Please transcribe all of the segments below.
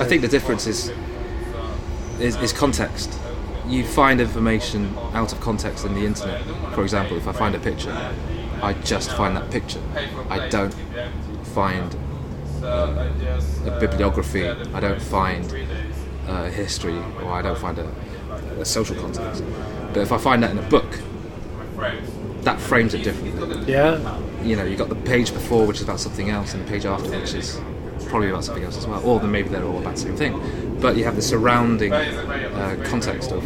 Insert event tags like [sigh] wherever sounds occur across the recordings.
I think the difference is, is is context. You find information out of context in the internet. For example, if I find a picture, I just find that picture. I don't find uh, a bibliography. I don't find uh, history, or I don't find a, a social context. But if I find that in a book, that frames it differently. Yeah. You know, you got the page before, which is about something else, and the page after, which is probably about something else as well. Or then maybe they're all about the same thing. But you have the surrounding uh, context of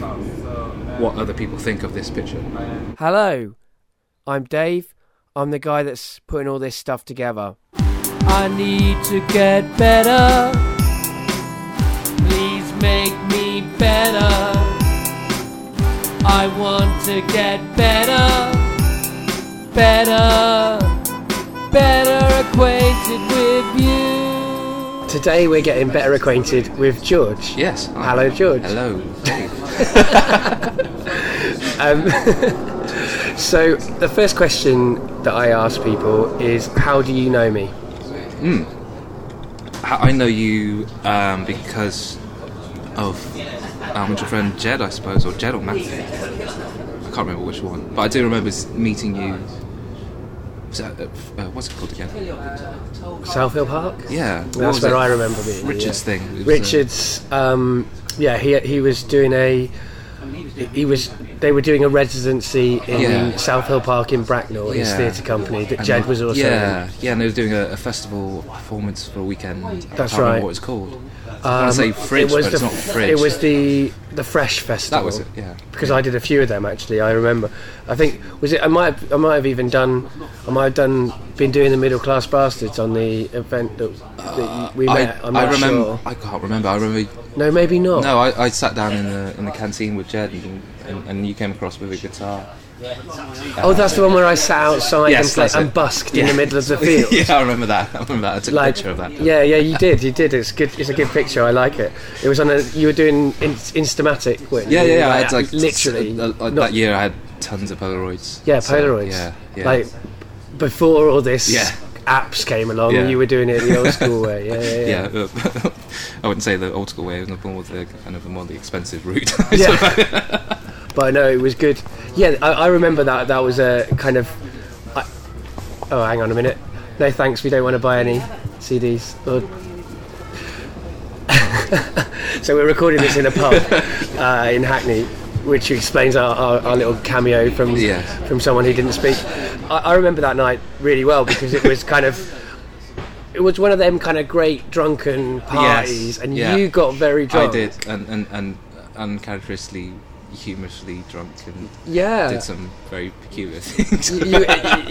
what other people think of this picture. Hello, I'm Dave. I'm the guy that's putting all this stuff together. I need to get better. Please make me better. I want to get better, better, better acquainted with you. Today we're getting better acquainted with George. Yes. hi. Hello, George. Hello. [laughs] Um, [laughs] so the first question that I ask people is, "How do you know me?" I I know you um, because of um, your friend Jed, I suppose, or Jed or Matthew. I can't remember which one, but I do remember meeting you. Was that, uh, uh, what's it called again? South Hill Park. Yeah, what That's where it? I remember being. Richard's yeah. thing. Uh, Richard's. Um, yeah, he he was doing a. He was. They were doing a residency in Yeah. South Hill Park in Bracknell, his theatre company that and Jed was also. Yeah, yeah, and they were doing a, a festival performance for a weekend. I That's right. remember what it's called. I Um, say Fridge, it was but it's the, not Fridge. It was the the Fresh Festival. that was it. Yeah. because I did a few of them actually. I remember. I think was it. I might. Have, I might have even done. I might have done. Been doing the Middle Class Bastards on the event that, that we met. I, I'm I remember. sure. I can't remember. I remember. No, maybe not. No, I, I sat down in the in the canteen with Jed, and, and, and you came across with a guitar. Oh, that's the one where I sat outside Yes, and, played, and busked in Yeah. the middle of the [laughs] field. yeah, I remember that. I remember that. I took a picture of that. yeah, yeah, you did, you did. It's good. It's a good picture. I like it. It was on a. You were doing in, Instamatic. weren't Yeah, you? yeah, yeah. I had like literally. uh, uh, not- that year. I had tons of Polaroids. Yeah, So, Polaroids. yeah, yeah. Like before all this Yeah. apps came along, Yeah. you were doing it the old school way. Yeah, yeah, yeah. [laughs] yeah. uh, [laughs] I wouldn't say the old school way. It was more the kind of the more the expensive route. Yeah. But I know it was good. Yeah, I, I remember that. That was a kind of. I, oh, hang on a minute. No, thanks. We don't want to buy any CDs. Or, [laughs] so we're recording this in a pub [laughs] uh, in Hackney, which explains our, our, our little cameo from Yeah. from someone who didn't speak. I, I remember that night really well because it was kind of. It was one of them kind of great drunken parties, and yeah. you got very drunk. I did, and and and uncharacteristically, humorously drunk, and Yeah. did some very peculiar [laughs] things. you,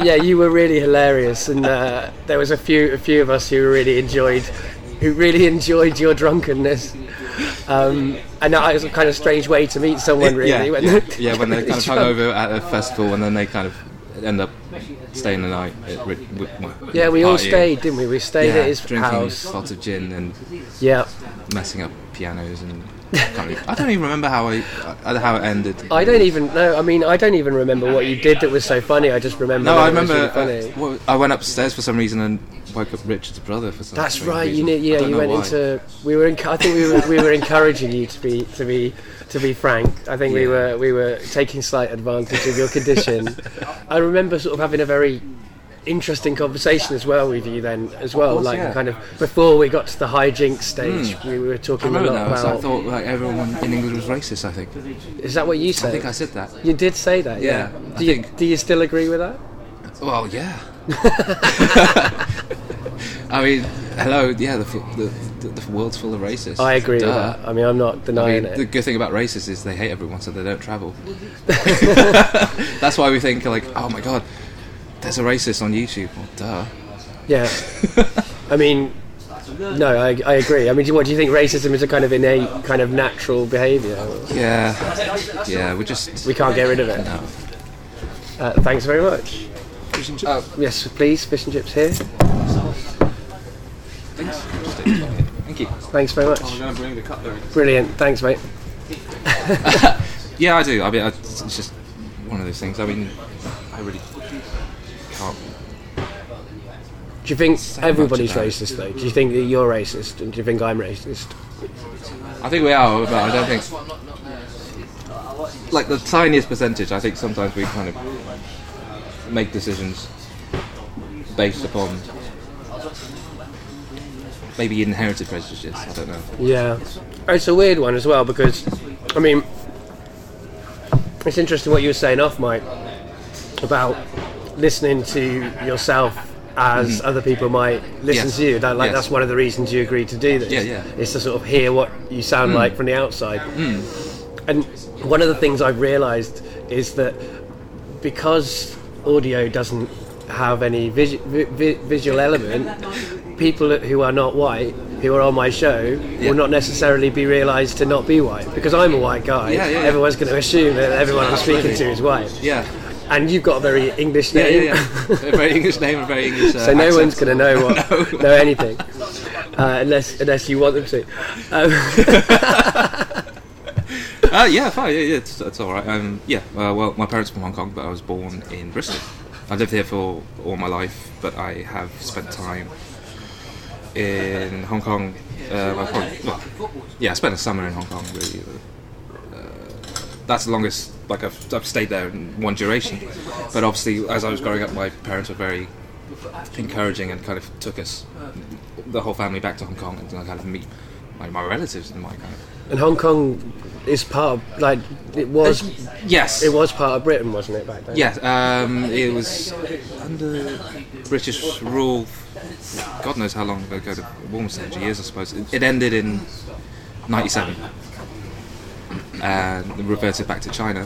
yeah, you were really hilarious, and uh, there was a few a few of us who really enjoyed who really enjoyed your drunkenness. Um, and that was a kind of strange way to meet someone, really. yeah, when yeah, yeah, when they're [laughs] kind of drunk. hungover at a festival, and then they kind of end up staying the night. At, Yeah, we all stayed, didn't we? We stayed Yeah, at his drinking house. lots of gin and Yeah, messing up pianos and. I don't even remember how I uh, how it ended. I don't even know. I mean, I don't even remember what you did that was so funny. I just remember. No, I remember. really uh, well, I went upstairs for some reason and woke up Richard's brother for some. That's right. You reason. knew, yeah, you went why. into. We were. I think we were. We were encouraging you to be to be to be frank. I think we were we were taking slight advantage of your condition. [laughs] I remember sort of having a very interesting conversation as well with you then as well. course, like yeah. kind of before we got to the hijinks stage, hmm. we were talking a lot now. so I thought like everyone in England was racist. I think. Is that what you said? I think I said that. you did say that. Yeah. Yeah, I Do you think- do you still agree with that? Well, yeah. [laughs] [laughs] I mean, hello. Yeah, the, the, the, world's full of racists. I agree Duh. with that. I mean, I'm not I denying mean, it. the good thing about racists is they hate everyone, so they don't travel. [laughs] That's why we think like, oh my god, there's a racist on YouTube. Well, duh. Yeah. [laughs] I mean, no, I, I agree. I mean, do- what do you think? Racism is a kind of innate, kind of natural behaviour. Yeah, yeah. We just We can't get rid of it. no. Uh, thanks very much. Oh, Yes, please. Fish and chips here. thanks. Thank you. Thanks very much. going to bring the cutlery. Brilliant. Thanks, mate. [laughs] Yeah, I do. I mean, I, it's just one of those things. I mean, I really Do you think much everybody's racist though? Do you think that you're racist, and do you think I'm racist? I think we are, but I don't think like the tiniest percentage. I think sometimes we kind of make decisions based upon maybe inherited prejudices. I don't know. Yeah, it's a weird one as well because, I mean, it's interesting what you were saying off, mic, about listening to yourself as other people might listen Mm-hmm. Yes. to you. That, like Yes. that's one of the reasons you agreed to do this. Yeah, yeah. Mm. Is to sort of hear what you sound like from the outside. And one of the things I've realised is that because audio doesn't have any vis- vi- vi- visual element, people who are not white, who are on my show, Yeah. will not necessarily be realised to not be white. Because I'm a white guy, yeah, yeah. everyone's going to assume that everyone I'm speaking to is white. Yeah, And you've got a very English yeah, name. yeah. yeah. a very English name, a very English. Uh, [laughs] So no one's going to know [laughs] what, know anything, uh, unless unless you want them to. Um, [laughs] Uh, yeah, fine. Yeah, yeah, it's, it's all right. Um, yeah. Uh, well, my parents are from Hong Kong, but I was born in Bristol. I've lived here for all my life, but I have spent time in Hong Kong. Uh, well, probably, well, yeah, I spent a summer in Hong Kong. Really, uh, that's the longest. Like I've, I've stayed there in one duration. But obviously, as I was growing up, my parents were very encouraging and kind of took us, the whole family, back to Hong Kong and kind of meet my, my relatives and my kind of and Hong Kong is part of like it was yes, it was part of Britain, wasn't it back then? Yes, um, it was under British rule. God knows how long ago. The almost 100 years, I suppose. It, it ended in '97 and reverted back to China.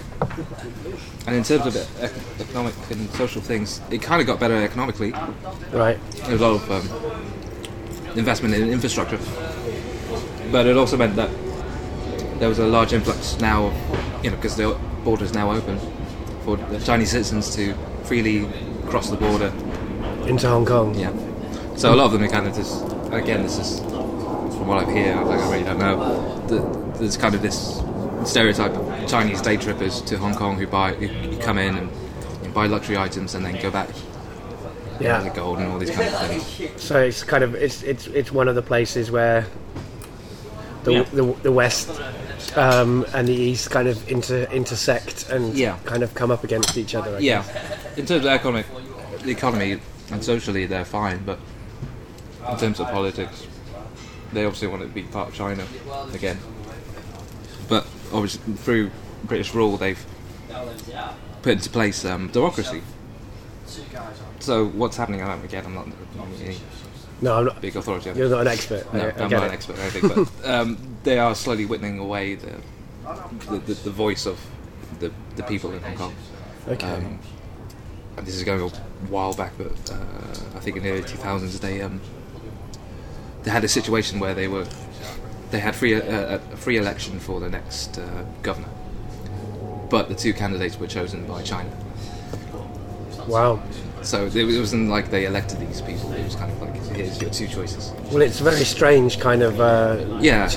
And in terms of economic and social things, it kind of got better economically. Right. There was a lot of um, investment in infrastructure, but it also meant that there was a large influx now, of, you know, because the border is now open for the Chinese citizens to freely cross the border. Into Hong Kong. Yeah. So a lot of them are kind of just, again, this is from what I hear, like I really don't know. The, there's kind of this stereotype of Chinese day trippers to Hong Kong who buy, who come in and, buy luxury items and then go back. Yeah. Like gold and all these kind of things. So it's kind of it's it's it's one of the places where the Yeah. the, the west um, and the east kind of inter, intersect and Yeah. kind of come up against each other. I Yeah, guess. in terms of economic, the economy and socially they're fine, but in terms of politics, they obviously want to be part of China again. Obviously through British rule, they've put into place um, democracy. So what's happening? I don't, again, I'm not a No, I'm not. big authority. You're not an expert. No, I, I I'm not it. an expert or anything, but [laughs] um, they are slowly whittling away the the, the, the voice of the, the people in Hong Kong. Okay. Um, and this is going a while back, but uh, I think in the early 2000s they um, they had a situation where they were they had free uh, a free election for the next uh, governor, but the two candidates were chosen by China. Wow. So it wasn't like they elected these people; it was kind of like here's your two choices. Well, it's a very strange kind of uh, Yeah,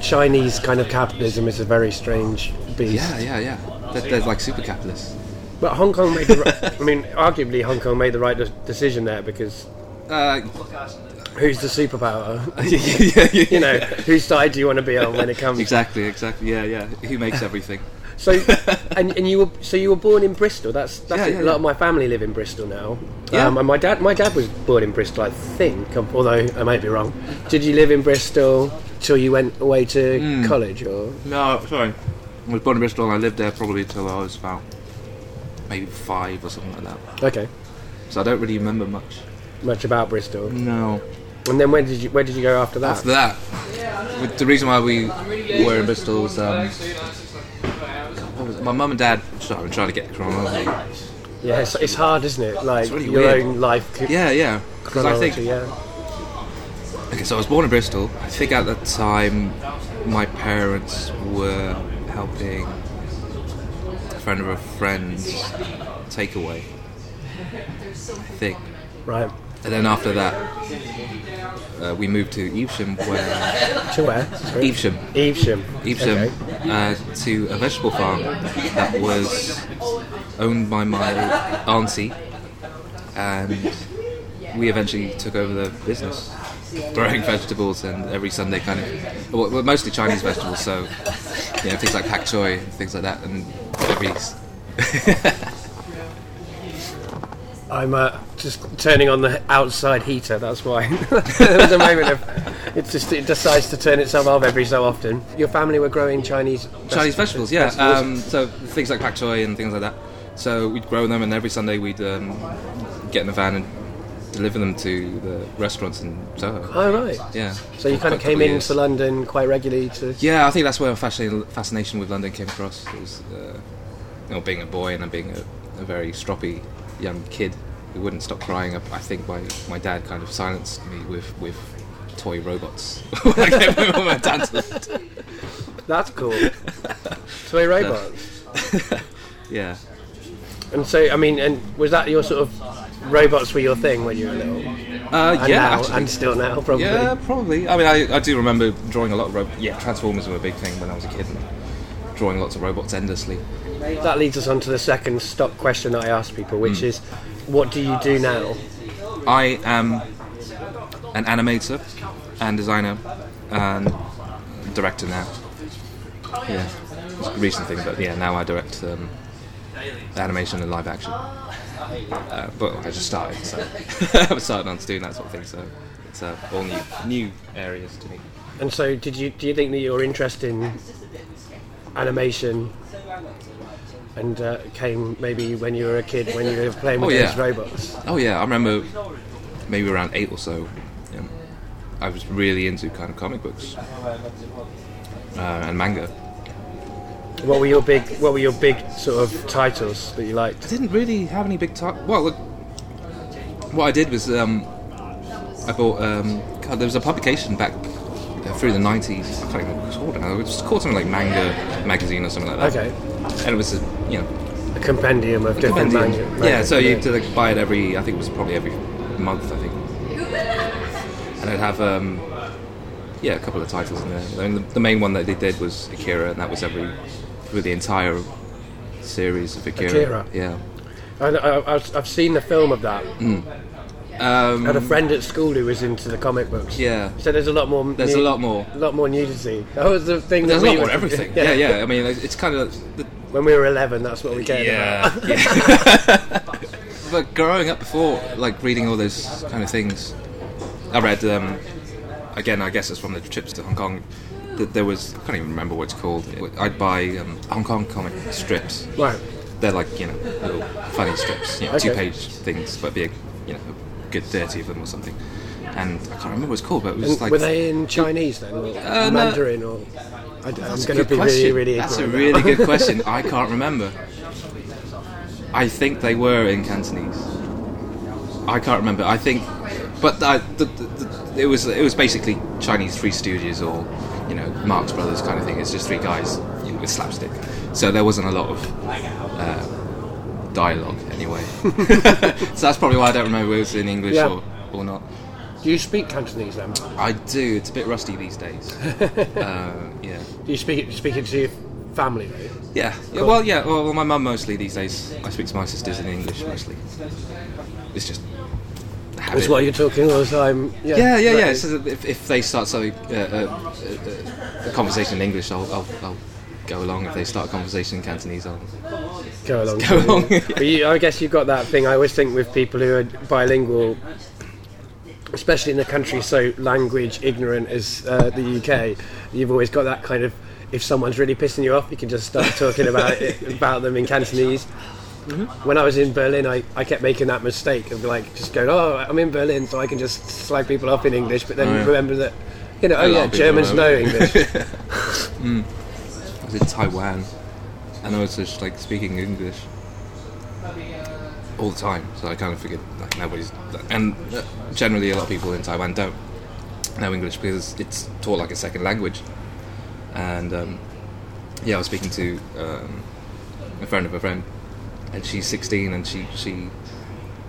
Chinese kind of capitalism. is a very strange beast. yeah, yeah, yeah. They're, they're like super capitalists. But Hong Kong made the. Right, I mean, arguably, Hong Kong made the right de- decision there because Uh, who's the superpower? [laughs] yeah, you know, whose side do you want to be on when it comes? Exactly, exactly. Yeah, yeah. Who makes everything? So, and, and you were so you were born in Bristol. That's that's Yeah, yeah, a lot yeah. of my family live in Bristol now. Yeah. Um, and my dad my dad was born in Bristol, I think. um, Although I might be wrong. Did you live in Bristol till you went away to Hmm. college, or No, sorry. I was born in Bristol and I lived there probably until I was about maybe five or something like that. okay? So I don't really remember much. Much about Bristol. No. And then when did you where did you go after that? After that, with the reason why we were in Bristol was, um, was my mum and dad. Sorry, I'm trying to get chronology. yeah, it's, it's hard, isn't it? Like really your weird. own life. Yeah, yeah. Because I think yeah. Okay, so I was born in Bristol. I think at the time my parents were helping a friend of a friend's takeaway. I think. Right. And then after that, uh, we moved to Evesham, where To where? Sorry. Evesham, Evesham. Evesham, Okay. uh, to a vegetable farm that was owned by my auntie, and we eventually took over the business. throwing vegetables and every Sunday kind of well, well, mostly Chinese vegetables. So you know things like pak choi and things like that, and every [laughs] I'm uh, just turning on the outside heater. That's why. [laughs] there was a moment of it just it decides to turn itself off every so often. Your family were growing Chinese Chinese vegetables, yeah. vegetables? Um, so things like pak choi and things like that. So we'd grow them, and every Sunday we'd um, get in the van and deliver them to the restaurants in Soho. Oh right. Yeah. So you kind of came years. into London quite regularly to. Yeah, I think that's where my fascination with London came across. It was, uh, you know, being a boy and then being a, a very stroppy young kid who wouldn't stop crying. I I think my, my dad kind of silenced me with, with toy robots. [laughs] when I came home my dad. [laughs] That's cool. Toy [laughs] robots. Yeah. And so I mean, and was that your sort of robots were your thing when you were little? Uh, And yeah, now, actually. and still now, probably. Yeah, probably. I mean, I, I do remember drawing a lot of robots. Yeah, Transformers were a big thing when I was a kid, and drawing lots of robots endlessly. That leads us on to the second stock question that I ask people, which Hmm. is, what do you do now? I am an animator and designer and director now. Yeah, it's a recent thing, but yeah, now I direct um, animation and live action. Uh, but I just started, so [laughs] I'm starting on to doing that sort of thing. So it's uh, all new, new areas to me. And so, did you do you think that your interest in animation and uh, came maybe when you were a kid when you were playing with Oh, yeah. those robots? Oh yeah, I remember maybe around eight or so. um, I was really into kind of comic books uh, and manga. What were your big What were your big sort of titles that you liked? I didn't really have any big titles. Well, look, what I did was um, I bought. Um, God, there was a publication back uh, through the nineties. I can't remember what it was called. It was called something like Manga Magazine or something like that. Okay, And it was a you know a compendium of different compendium. manga. Yeah, so you had to like buy it every. I think it was probably every month. I think. And it'd have um, yeah a couple of titles in there. I mean, the, the main one that they did was Akira, and that was every through the entire series of Akira. Akira. Yeah. I, I, I've I've seen the film of that. Um, I had a friend at school who was into the comic books. Yeah. So there's a lot more. There's a lot more. A lot more nudity. That was the thing. There's a lot more everything. [laughs] Yeah, yeah. I mean, it's kind of the, When we were 11, that's what we cared yeah. about. [laughs] yeah. [laughs] but growing up before, like reading all those kind of things, I read. Um, again, I guess it's from the trips to Hong Kong. That there was I can't even remember what it's called. I'd buy um, Hong Kong comic strips. Right. They're like you know little funny strips, you know, Okay. two-page things, but be a, you know a good thirty of them or something. And I can't remember what it's called, but it was And like were they in Chinese then, or Uh, no. Mandarin, or? I, am That's a going to be really, question. really. That's a really good question. [laughs] I can't remember. I think they were in Cantonese. I can't remember. I think, but I, the, the, the, it was it was basically Chinese Three Stooges or you know Marx Brothers kind of thing. It's just three guys you know, with slapstick. So there wasn't a lot of uh, dialogue anyway. [laughs] [laughs] so that's probably why I don't remember if it was in English Yeah. or, or not. Do you speak Cantonese then? I do. It's a bit rusty these days. [laughs] uh, yeah. Do you speak it? Speak it to your family though? Yeah. yeah well, yeah. Well, well, my mum mostly these days. I speak to my sisters in English mostly. It's just. That's why you're talking all the time. Yeah, Yeah, yeah, yeah. So if, if they start something, uh, uh, uh, a conversation in English, I'll, I'll, I'll go along. If they start a conversation in Cantonese, I'll go along. go along. [laughs] But you, I guess you've got that thing. I always think with people who are bilingual, especially in a country so language ignorant as uh, the UK, you've always got that kind of. If someone's really pissing you off, you can just start talking about it, [laughs] about them in Cantonese. When I was in Berlin, I, I kept making that mistake of like just going, oh, I'm in Berlin, so I can just slag people off in English, but then Oh, yeah. remember that, you know, oh yeah, Germans know. English. Was [laughs] in Taiwan, and I was just like speaking English all the time. So I kind of figured like nobody's, and uh, generally a lot of people in Taiwan don't know English because it's taught like a second language. And um, yeah, I was speaking to um, a friend of a friend, and she's 16, and she she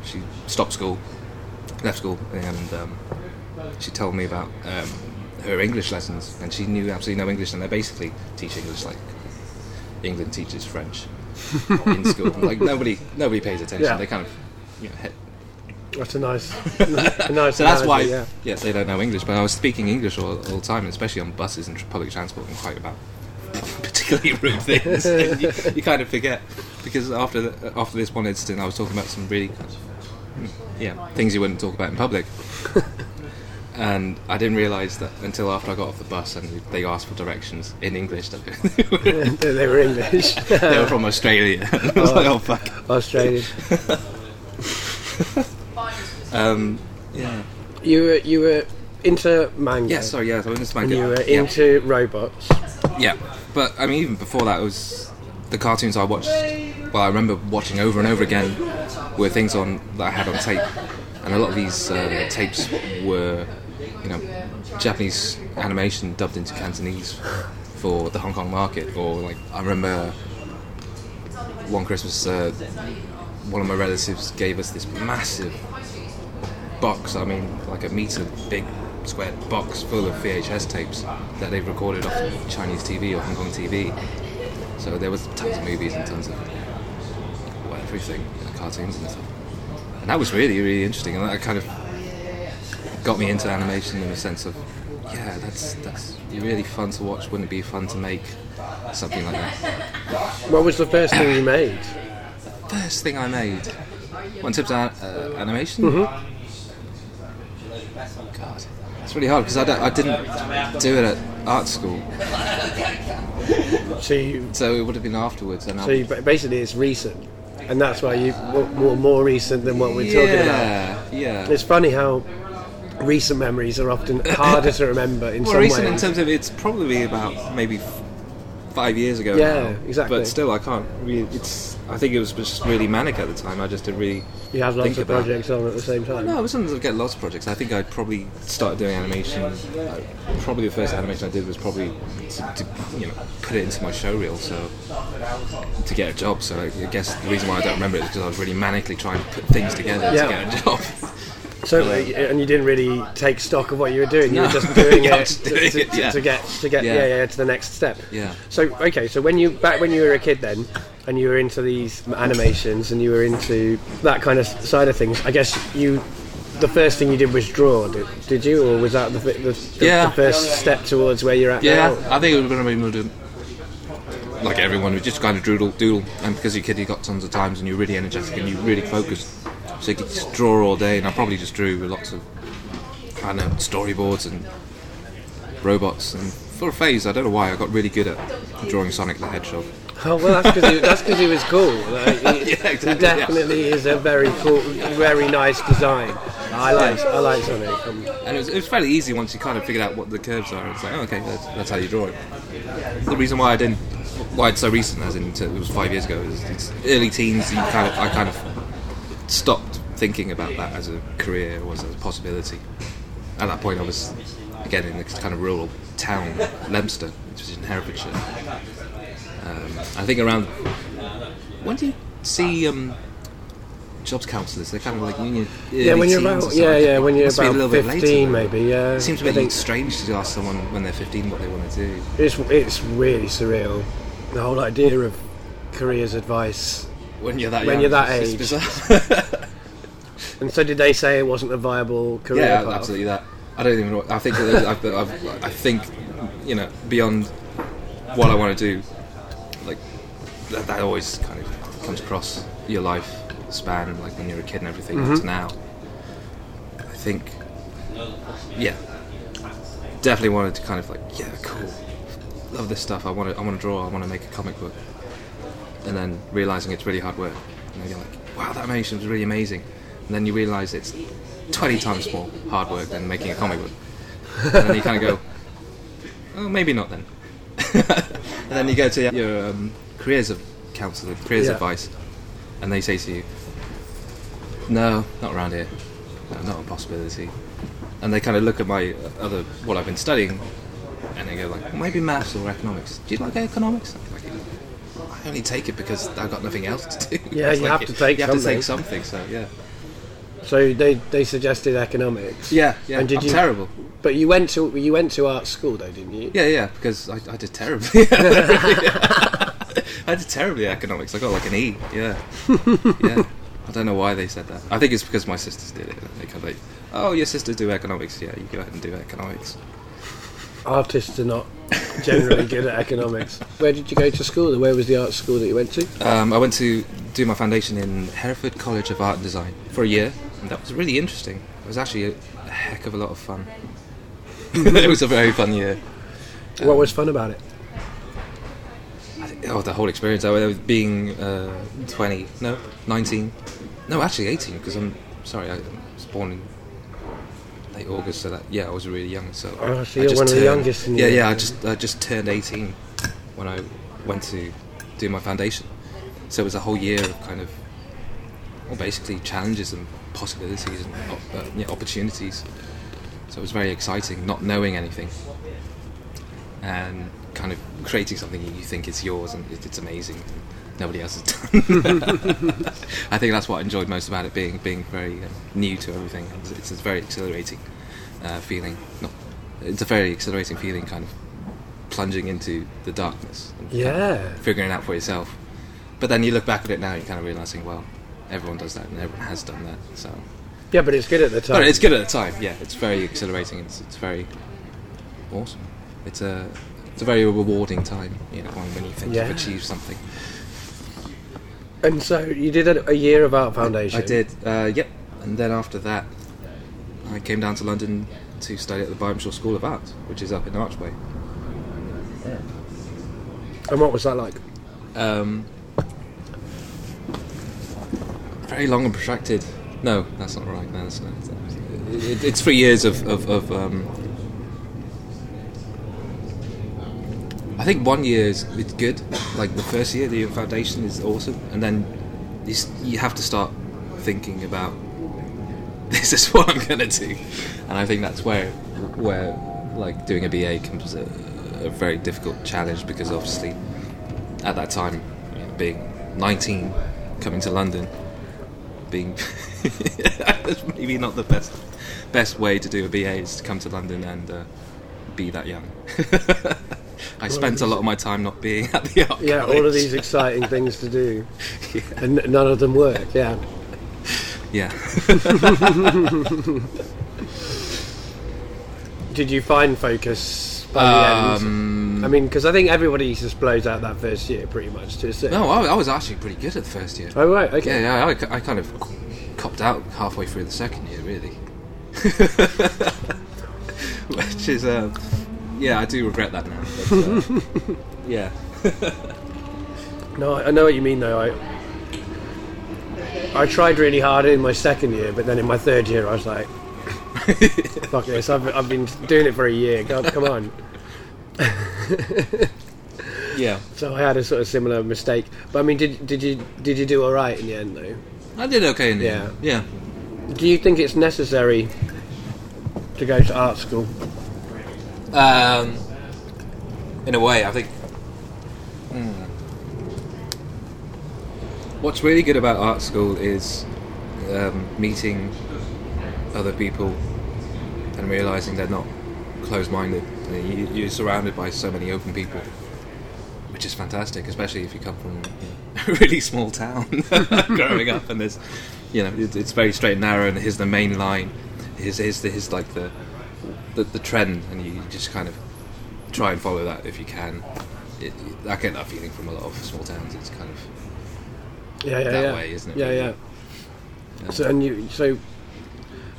she stopped school, left school, and um, she told me about um, her English lessons, and she knew absolutely no English, and they basically teach English like England teaches French in [laughs] school. like nobody nobody pays attention. Yeah. They kind of you know, head, That's a nice, [laughs] a nice. So that's why, yeah. yeah. they don't know English. But I was speaking English all, all the time, especially on buses and public transport, and quite about [laughs] particularly rude things. You, you kind of forget because after the, after this one incident, I was talking about some really, mm, yeah, things you wouldn't talk about in public. And I didn't realise that until after I got off the bus and they asked for directions in English. That [laughs] they, they were English. [laughs] they were from Australia. [laughs] I was like, oh fuck. Australian. Um, yeah. You were you were into manga. Yeah. Sorry. Yeah. So in this And manga. you were yeah. into robots. Yeah, but I mean, even before that, it was the cartoons I watched. Well, I remember watching over and over again were things on that I had on tape, and a lot of these uh, tapes were, you know, Japanese animation dubbed into Cantonese for the Hong Kong market. Or like, I remember one Christmas, uh, one of my relatives gave us this massive box. I mean, like a meter big square box full of VHS tapes that they've recorded off Chinese TV or Hong Kong TV. So there was tons of movies and tons of well, everything, you know, cartoons and stuff. And that was really, really interesting. And that kind of got me into animation in the sense of, yeah, that's that's really fun to watch. Wouldn't it be fun to make something like that? What was the first thing you made? First thing I made, in terms uh, animation. Mm-hmm. God, it's really hard because I, I didn't do it at art school, So you, so it would have been afterwards. And so you, basically it's recent, and that's why you more, more recent than what we're talking about. yeah, yeah. It's funny how recent memories are often harder to remember in Well, some recent in terms of it's probably about maybe f- five years ago. Yeah, now. exactly. But still, I can't. Really, it's. I think it was just really manic at the time. I just didn't really. you have lots of projects on at the same time. No, I wasn't get lots of projects. I think I probably started doing animation. Uh, probably the first animation I did was probably to, to you know put it into my show reel, so to get a job. So I I guess the reason why I don't remember it is because I was really manically trying to put things together Yeah. to get a job. [laughs] So, uh, and you didn't really take stock of what you were doing. You were just doing [laughs] Yeah, it, to, doing to, it, yeah. to get to get yeah. Yeah. To the next step. Yeah. So okay, so when you back when you were a kid then, and you were into these animations and you were into that kind of side of things, I guess you. The first thing you did was draw, did, did you, or was that the, the, the, Yeah. the first step towards where you're at Yeah, now? I think it was going to be more like everyone who just kind of doodle, doodle, and because you're a kid, you got tons of times, and you're really energetic and you really focused, so you could just draw all day. And I probably just drew with lots of, I don't know, storyboards and robots. And for a phase, I don't know why, I got really good at drawing Sonic the Hedgehog. Oh well, that's because he, that's he was cool. Like, he, [laughs] Yeah, exactly, he definitely is a very cool, very nice design. I like I like Sonic. Um, And it was, it was fairly easy once you kind of figured out what the curves are. It's like, oh, okay, that's, that's how you draw it. The reason why I didn't, why it's so recent, as in it was five years ago, is it's early teens. You kind of, I kind of stopped thinking about that as a career or as a possibility. At that point, I was again in this kind of rural town, Leominster, which is in Herefordshire. Um, I think around when do you see um, jobs counsellors? They're kind of like you're yeah, when you're about yeah yeah when you're a about little bit later, fifteen maybe yeah. It seems a bit strange to ask someone when they're 15 what they want to do. it's it's really surreal. The whole idea of careers advice. When you're that When young, you're that age. bizarre. And so did they say it wasn't a viable career yeah, path? absolutely that. I don't even know. I think I've, I've, I think you know beyond what I want to do, like that, that always kind of comes across your life span, like when you're a kid and everything Mm-hmm. to now. I think, yeah, definitely wanted to kind of like, yeah, cool, love this stuff. I want to, I want to draw. I want to make a comic book, and then realizing it's really hard work. And then you're like, wow, that animation was really amazing. And then you realize it's 20 times more hard work than making a comic book. And then you kind of go, [laughs] oh, maybe not then. [laughs] and then you go to your um, careers of counsellor, careers Yeah. advice, and they say to you, no, not around here. No, not a possibility. And they kind of look at my other, what I've been studying, and they go like, well, maybe maths or economics. Do you like economics? Like, I only take it because I've got nothing else to do. Yeah, you like, have to take You have to something. take something. So yeah. So they they suggested economics. Yeah, yeah. And did I'm you- terrible. But you went to you went to art school though, didn't you? Yeah, yeah, because I, I did terribly. [laughs] [laughs] I did terribly economics. I got like an E. Yeah, [laughs] yeah. I don't know why they said that. I think it's because my sisters did it. They kind of like, oh, your sisters do economics. Yeah, you go ahead and do economics. Artists are not generally good at economics. Where did you go to school? Where was the art school that you went to? Um, I went to do my foundation in Hereford College of Art and Design for a year, and that was really interesting. It was actually a, a heck of a lot of fun. [laughs] it was a very fun year. What was fun about it? Think, oh, the whole experience. I was being uh, 20, no, 19, no, actually 18, because I'm sorry, I was born in late August, so that yeah, I was really young. So, Oh, so I you're one of the youngest in Yeah, yeah. I just I just turned 18 when I went to do my foundation. So it was a whole year of kind of, well, basically challenges and possibilities and uh, yeah, opportunities. So it was very exciting, not knowing anything, and kind of creating something you think is yours and it, it's amazing. Nobody else has done. [laughs] I think that's what I enjoyed most about it, being being very uh, new to everything. It's, it's a very exhilarating uh, feeling. Not, it's a very exhilarating feeling, kind of plunging into the darkness and kind of Yeah. figuring it out for yourself. But then you look back at it now, you're kind of realizing, well, everyone does that and everyone has done that. So, Yeah, but it's good at the time. but it's good at the time. Yeah, it's very exhilarating. It's it's very awesome. It's a it's a very rewarding time. You know, when, when you think Yeah. you've achieved something. And so you did a, a year of art foundation. I did. Uh, yep. And then after that, I came down to London to study at the Byam Shaw School of Art, which is up in Archway. And what was that like? Um, very long and protracted. No, that's not right. No, that's not. It, it's three years of. of, of um, I think one year is it's good. Like the first year, the foundation is awesome, and then you, you have to start thinking about [laughs] this is what I'm gonna do, and I think that's where where like doing a BA comes a, a very difficult challenge because obviously at that time, you know, being 19, coming to London, being [laughs] maybe not the best best way to do a BA is to come to London and uh, be that young. [laughs] I spent a lot of my time not being at the art Yeah, all of these exciting things to do, Yeah. [laughs] and none of them work. Yeah. yeah. [laughs] Did you find focus by the end? Um, I mean, because I think everybody just blows out that first year pretty much to a certain. no, I, I was actually pretty good at the first year. Oh right, okay. Yeah, yeah, I, I kind of copped out halfway through the second year, really. [laughs] Which is, uh, yeah, I do regret that now. But, uh, [laughs] yeah. [laughs] No, I know what you mean though. I I tried really hard in my second year, but then in my third year, I was like, [laughs] "Fuck this! I've, I've been doing it for a year. Come, come on." Yeah. So I had a sort of similar mistake. But I mean, did did you did you do all right in the end though? I did okay in the Yeah. end. Yeah. Do you think it's necessary to go to art school? Um, in a way, I think. Hmm. What's really good about art school is um, meeting other people and realizing they're not closed-minded. You, you're surrounded by so many open people, which is fantastic, especially if you come from you know, [laughs] a really small town [laughs] growing up, and there's, you know, it's very straight and narrow, and here's the main line, here's here's, the, here's like the, the the trend, and you just kind of try and follow that if you can. It, I get that feeling from a lot of small towns. It's kind of Yeah, yeah, That yeah. way, isn't it, Yeah, really? yeah. So and you, so,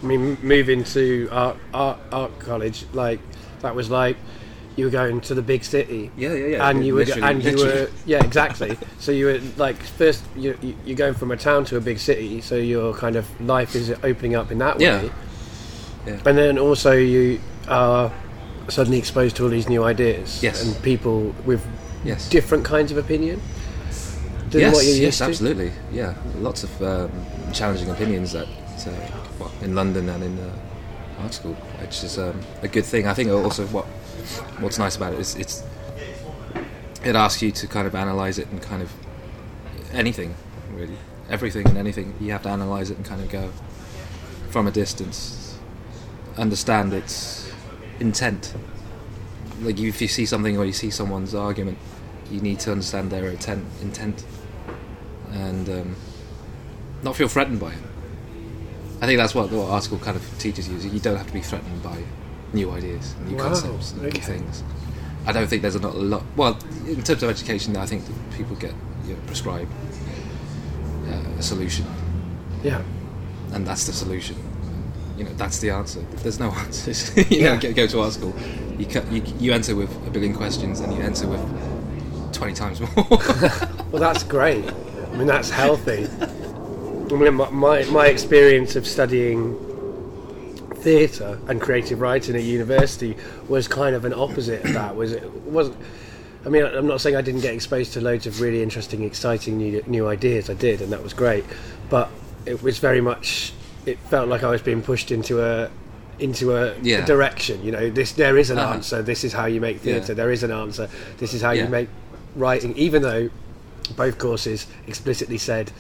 I mean, moving to art, art, art college, like that was like you were going to the big city. yeah, yeah, yeah. and you were, Literally- and you literally. were, [laughs] yeah, exactly. so you were like first, you you- you're going from a town to a big city, so your kind of life is opening up in that Yeah. way. Yeah. And then also you are suddenly exposed to all these new ideas Yes. and people with yes. different kinds of opinion than yes, what you're yes, used to. absolutely. Yeah, lots of um, challenging opinions that uh, well, in London and in uh, art school, which is um, a good thing. I think also what what's nice about it is it's it asks you to kind of analyze it and kind of anything really, everything and anything. You have to analyze it and kind of go from a distance, understand its intent. Like if you see something or you see someone's argument, you need to understand their intent. Intent, and um, not feel threatened by it. I think that's what the article kind of teaches you. Is you don't have to be threatened by new ideas, new Wow, concepts, new things. I don't think there's a lot, a lot. Well, in terms of education, I think people get you know, prescribed uh, a solution, Yeah. and that's the solution. You know, that's the answer. There's no [laughs] answers. you Yeah. know, go, go to art school. You, cut, you you enter with a billion questions, and you enter with twenty times more. [laughs] Well, that's great. I mean, that's healthy. I mean, my, my, my experience of studying theatre and creative writing at university was kind of an opposite of that. Was it wasn't. I mean, I'm not saying I didn't get exposed to loads of really interesting, exciting new, new ideas. I did, and that was great. But it was very much. It felt like I was being pushed into a into a, Yeah. direction. You know, this there is an Uh-huh. answer. This is how you make Yeah. theatre. There is an answer. This is how Yeah. you make writing. Even though both courses explicitly said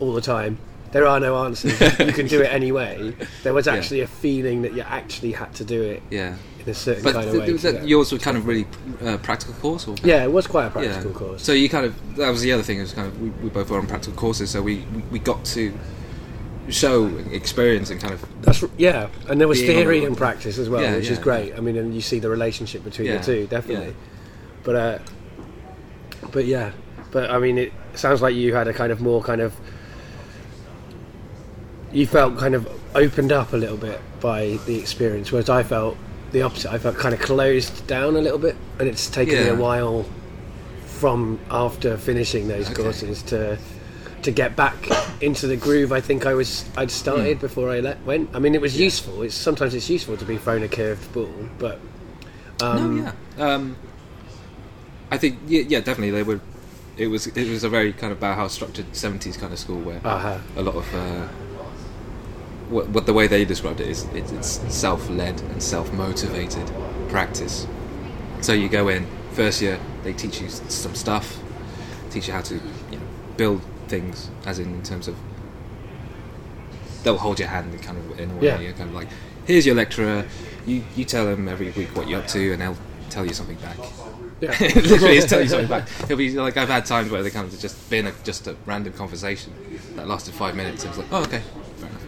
all the time there are no answers. [laughs] you can do it anyway. There was Yeah. actually a feeling that you actually had to do it yeah, in a certain but kind of way. that get- yours was kind of really uh, practical course, or yeah, it was quite a practical yeah. course. So you kind of that was the other thing. Is kind of we, we both were on practical courses, so we, we got to show experience and kind of That's yeah, and there was theory the- and practice as well, Yeah, which is yeah. great. I mean, and you see the relationship between Yeah, the two, definitely. yeah. But uh, but yeah, but I mean, it sounds like you had a kind of more kind of you felt kind of opened up a little bit by the experience, whereas I felt the opposite. I felt kind of closed down a little bit, and it's taken me a while from after finishing those Okay. courses to to get back into the groove I think I was I'd started before I let, went. I mean, it was useful. It's sometimes it's useful to be thrown a curved ball, but um, no, yeah. Um, I think yeah, yeah, definitely they were. It was it was a very kind of Bauhaus structured seventies kind of school where uh a lot of uh, what, what the way they described it is it, it's self-led and self-motivated practice. So you go in first year, they teach you some stuff, teach you how to you know, build things, as in in terms of they'll hold your hand kind of in a way, Yeah. you're kind of like here's your lecturer, you you tell them every week what you're up to, and they'll tell you something back. yeah. [laughs] Literally, just tell you something back. It'll be like I've had times where they kind of just been a, just a random conversation that lasted five minutes. It was like, oh, okay, fair enough.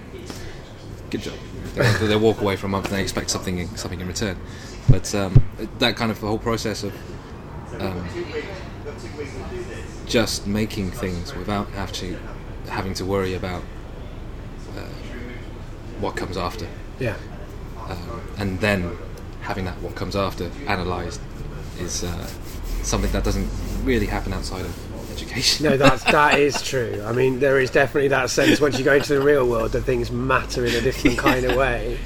Good job. They, they walk away for a month and they expect something in, something in return. But um, that kind of the whole process of um, just making things without actually having to worry about uh, what comes after yeah. um, and then having that what comes after analysed is uh, something that doesn't really happen outside of education. No, that's [laughs] that is true. I mean, there is definitely that sense once you go into the real world that things matter in a different [laughs] kind of way.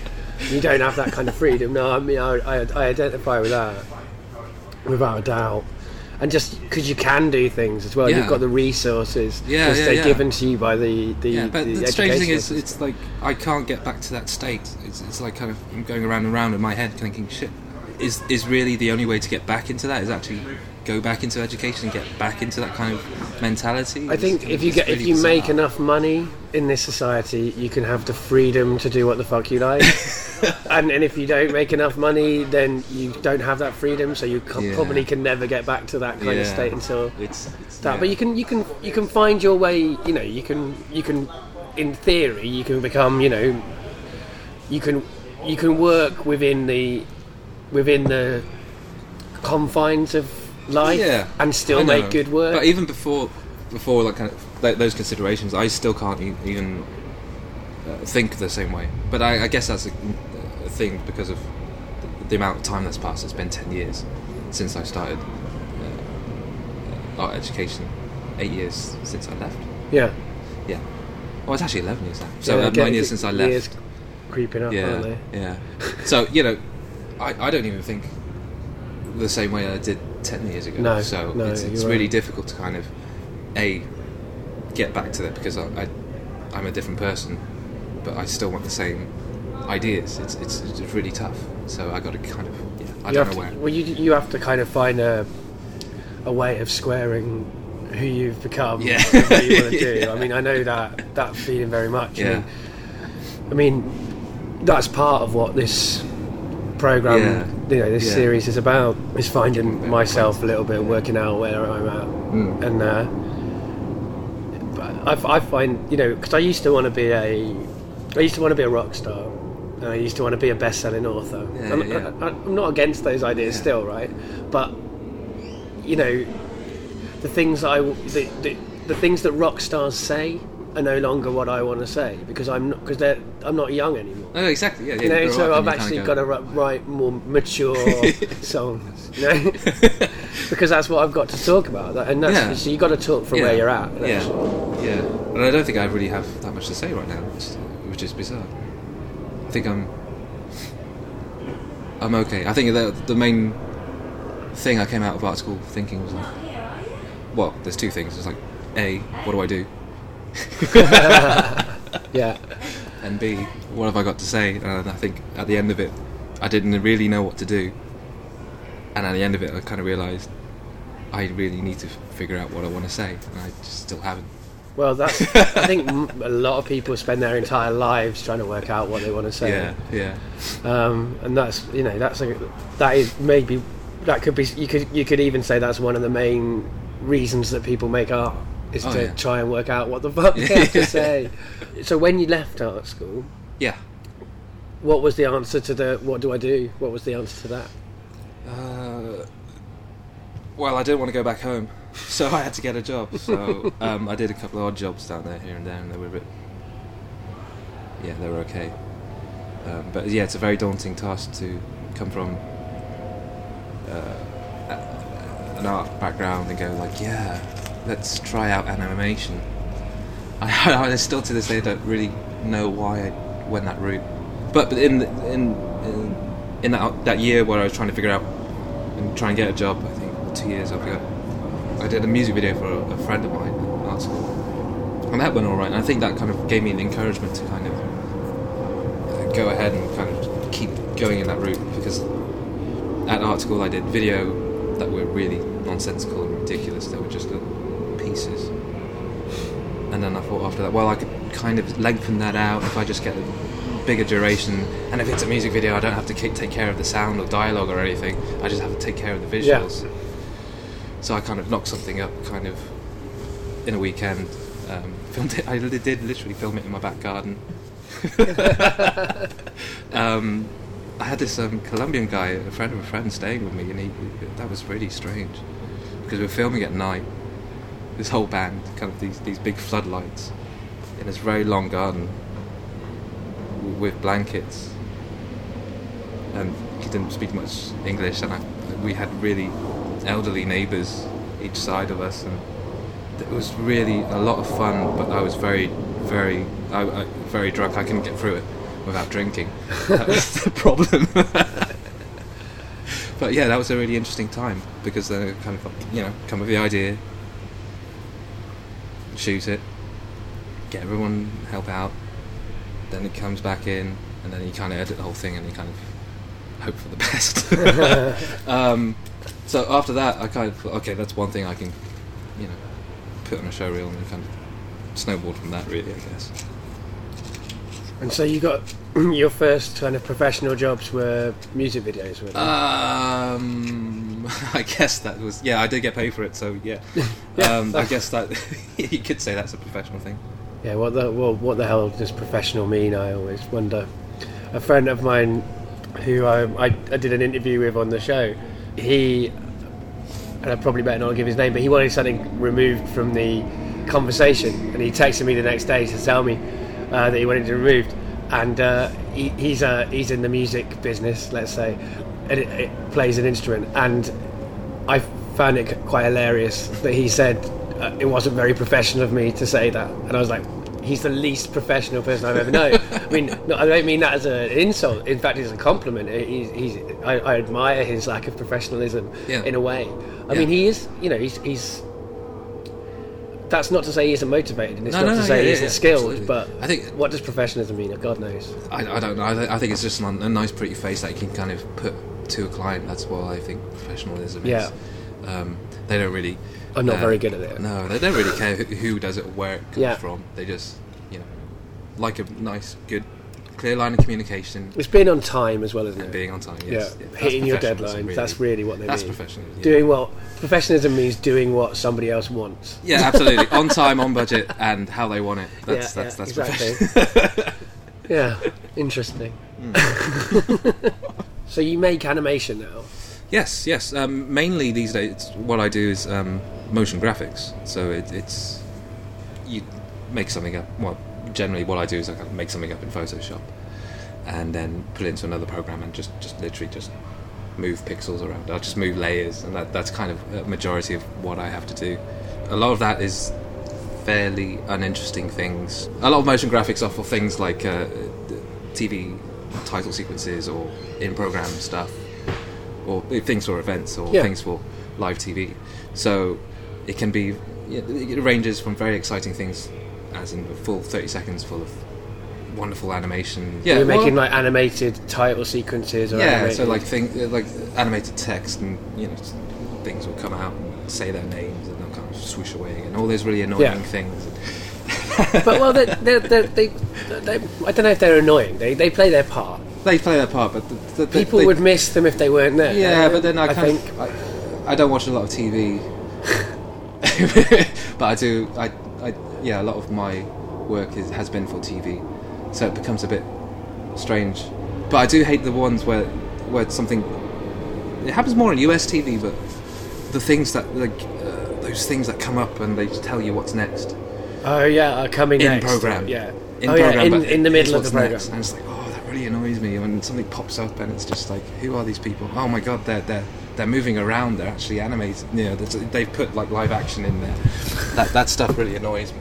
You don't have that kind of freedom. No, I mean, I, I, I identify with that without a doubt. And just because you can do things as well, Yeah. you've got the resources Yeah, yeah, they're yeah. given to you by the the. yeah, but the the strange thing is, it's like I can't get back to that state. It's, it's like kind of I'm going around and around in my head, thinking, shit, is is really the only way to get back into that? Is actually go back into education and get back into that kind of mentality? I think if you get if really you make enough money in this society, you can have the freedom to do what the fuck you like. [laughs] [laughs] and and if you don't make enough money, then you don't have that freedom. So you Yeah. probably can never get back to that kind of state until it's, it's that. yeah. But you can you can you can find your way. You know, you can you can in theory you can become. You know, you can you can work within the within the confines of life yeah, and still make good work. But even before, before like kind of th- those considerations, I still can't e- even uh, think the same way. But I, I guess that's a thing because of the, amount of time that's passed. It's been ten years since I started uh, art education. Eight years since I left. yeah. Yeah. Well, it's actually eleven years now. So Yeah, uh, nine years since I left. years creeping up, aren't Yeah, they? yeah. [laughs] So you know, I, I don't even think the same way I did ten years ago. No, so no, it's, it's really right. difficult to kind of a get back to that because I, I I'm a different person, but I still want the same ideas. It's it's, it's really tough. So I got to kind of yeah. I you don't know to, where. Well, you you have to kind of find a a way of squaring who you've become. Yeah. what you want to [laughs] do. Yeah. I mean, I know that that feeling very much. I Yeah. mean, I mean, that's part of what this program, Yeah. you know, this Yeah. series is about. Is finding myself a little bit, working out where I'm at, Mm. and. Uh, I, I find you know because I used to want to be a I used to want to be a rock star. I used to want to be a best-selling author. Yeah, I'm, yeah. I, am not against those ideas Yeah. still, right? But you know, the things I the, the, the things that rock stars say are no longer what I want to say because I'm not because they're I'm not young anymore. Oh, exactly. Yeah. You know, so I've actually got to write more mature [laughs] songs, you know, [laughs] because that's what I've got to talk about, and that's so you got to talk from where you're at. Yeah, yeah. And I don't think I really have that much to say right now, which is bizarre. I think I'm. I'm okay. I think the the main thing I came out of art school thinking was like, well, there's two things. It's like, a, what do I do? [laughs] yeah. [laughs] And B, what have I got to say? And I think at the end of it, I didn't really know what to do. And at the end of it, I kind of realised I really need to figure out what I want to say, and I just still haven't. Well, that's. I think [laughs] a lot of people spend their entire lives trying to work out what they want to say. Yeah, yeah. um, and that's you know that's a, that is maybe that could be you could you could even say that's one of the main reasons that people make art is Oh, to yeah. try and work out what the fuck [laughs] they have to say. So when you left art school, Yeah. what was the answer to the what do I do? What was the answer to that? Uh, well, I didn't want to go back home, so I had to get a job. So um, I did a couple of odd jobs down there, here and there, and they were a bit. Yeah, they were okay. Um, but yeah, it's a very daunting task to come from uh, an art background and go like, yeah, let's try out animation. [laughs] I, I still to this day don't really know why I went that route. But, but in, in in in that that year where I was trying to figure out and try and get a job, I think two years forgot. I did a music video for a, a friend of mine at art school, and that went all right. And I think that kind of gave me an encouragement to kind of uh, go ahead and kind of keep going in that route because at art school I did video that were really nonsensical and ridiculous. They were just little pieces. And then I thought after that, well, I could kind of lengthen that out if I just get a bigger duration. And if it's a music video, I don't have to ke- take care of the sound or dialogue or anything. I just have to take care of the Yeah. So I kind of knocked something up, kind of in a weekend. Um, [laughs] filmed it. I did literally film it in my back garden. [laughs] um, I had this um, Colombian guy, a friend of a friend, staying with me, and he, that was really strange because we were filming at night. This whole band, kind of these these big floodlights, in this very long garden with blankets, and he didn't speak much English, and I, we had really elderly neighbours each side of us, and it was really a lot of fun. But I was very, very, I, I, very drunk. I couldn't get through it without drinking. That was [laughs] the problem. but yeah, that was a really interesting time because then I kind of you know come with the idea, shoot it, get everyone help out, then it comes back in, and then you kind of edit the whole thing and you kind of hope for the best. [laughs] um, so after that, I kind of thought, okay, that's one thing I can, you know, put on a show reel and kind of snowboard from that. Really, I guess. And so you got [clears throat] your first kind of professional jobs were music videos, were they? Um, [laughs] I guess that was yeah. I did get paid for it, so yeah. Yeah. [laughs] Um, I guess that you could say that's a professional thing. Yeah, what the well, what the hell does professional mean? I always wonder. A friend of mine, who I, I, did an interview with on the show, he, and I probably better not give his name, but he wanted something removed from the conversation, and he texted me the next day to tell me uh, that he wanted it removed, and uh, he, he's uh, he's in the music business, let's say, and it, it plays an instrument, and I found it quite hilarious that he said uh, it wasn't very professional of me to say that, and I was like, he's the least professional person I've ever known. [laughs] I mean, no, I don't mean that as an insult. In fact, it's a compliment. He's, he's I, I admire his lack of professionalism Yeah. in a way. I Yeah. mean, he is. You know, he's. he's that's not to say he isn't motivated, and it's No, not no, to say yeah, he isn't yeah, skilled. absolutely. But I think- what does professionalism mean? God knows. I, I don't know. I, think it's just a, nice, pretty face that you can kind of put to a client. That's what I think professionalism Yeah. is. Um, they don't really. I'm not very good at it. No, they don't really care who, does it or where it comes Yeah. from. They just, you know, like a nice, good clear line of communication, It's being on time as well, isn't and it? being on time. yeah, Yes, yeah, that's hitting your professionalism, deadlines. That's really what they that's mean. professional. Yeah. Doing what professionalism means doing what somebody else wants. Yeah, absolutely. [laughs] on time, on budget, and how they want it. That's Yeah, that's yeah, that's exactly. professional. [laughs] Yeah, interesting. Hmm. [laughs] so you make animation now. yes, yes. Um, mainly these days, what I do is um, motion graphics. So it, it's you make something up. Well, generally, what I do is I kind of make something up in Photoshop, and then put it into another program and just just literally just move pixels around. I'll just move layers, and that, that's kind of a majority of what I have to do. A lot of that is fairly uninteresting things. A lot of motion graphics are for things like uh, TV title sequences or in-program stuff, or things for events or Yeah. things for live TV. So it can be it ranges from very exciting things, as in a full 30 seconds full of wonderful animation. Yeah, You're well, making like animated title sequences or yeah, animated... so like thing, uh, like animated text and you know things will come out and say their names and they'll kind of swoosh away and all those really annoying Yeah. things. [laughs] but well, they're, [laughs] they're, they're, they, they, I don't know if they're annoying. They, they play their part. They play their part, but the, the, the- People they- would miss them if they weren't there. Yeah, but then I, I think of, I, I don't watch a lot of TV, [laughs] [laughs] but I do. I, I yeah, a lot of my work is, has been for TV, so it becomes a bit strange. But I do hate the ones where where something. It happens more on US TV, but the things that like uh, those things that come up and they just tell you what's next Oh yeah, uh, coming in next. program. Yeah. in oh program, yeah, in, in the middle of the program. next. And it's like, oh, that really annoys me when something pops up and it's just like, who are these people? Oh my god, they're they're they're moving around. They're actually animated. You know, they've put like live action in there. That that stuff really annoys me.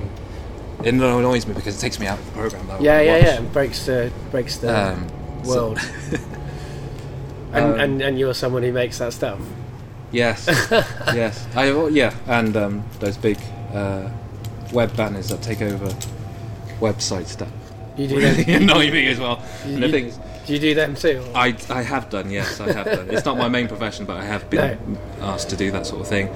It annoys me because it takes me out of the program. That Yeah, yeah, yeah. Breaks the breaks the Um, so- world. [laughs] and, Um, and and you're someone who makes that stuff. Yes, [laughs] yes. I yeah, and um, those big uh, web banners that take over websites that You do really them. [laughs] annoy me as well. You- and the you- things Do you do them too? or- I, I have done, yes, I have done. It's not my main profession, but I have been asked to do that sort of thing.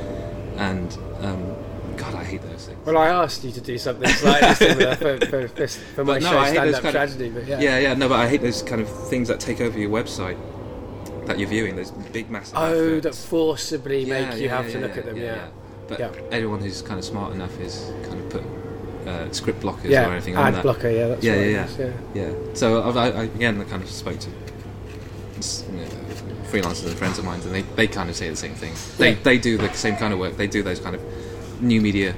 And, um, God, I hate those things. Well, I asked you to do something slightly [laughs] similar for, for, for, for my no, show I hate Stand those Up kind of- Tragedy, but yeah. Yeah, yeah, no, but I hate those kind of things that take over your website that you're viewing, those big, massive Oh, that forcibly Yeah, make you yeah, have yeah, to look at them, yeah. But anyone who's kind of smart enough is kind of put uh, script blockers Yeah, or anything ad that. blocker, yeah, that's Yeah, yeah, is, yeah. Yeah. So I, I, again, I kind of spoke to you know, freelancers and friends of mine, and they, they kind of say the same thing. They Yeah. they do the same kind of work. They do those kind of new media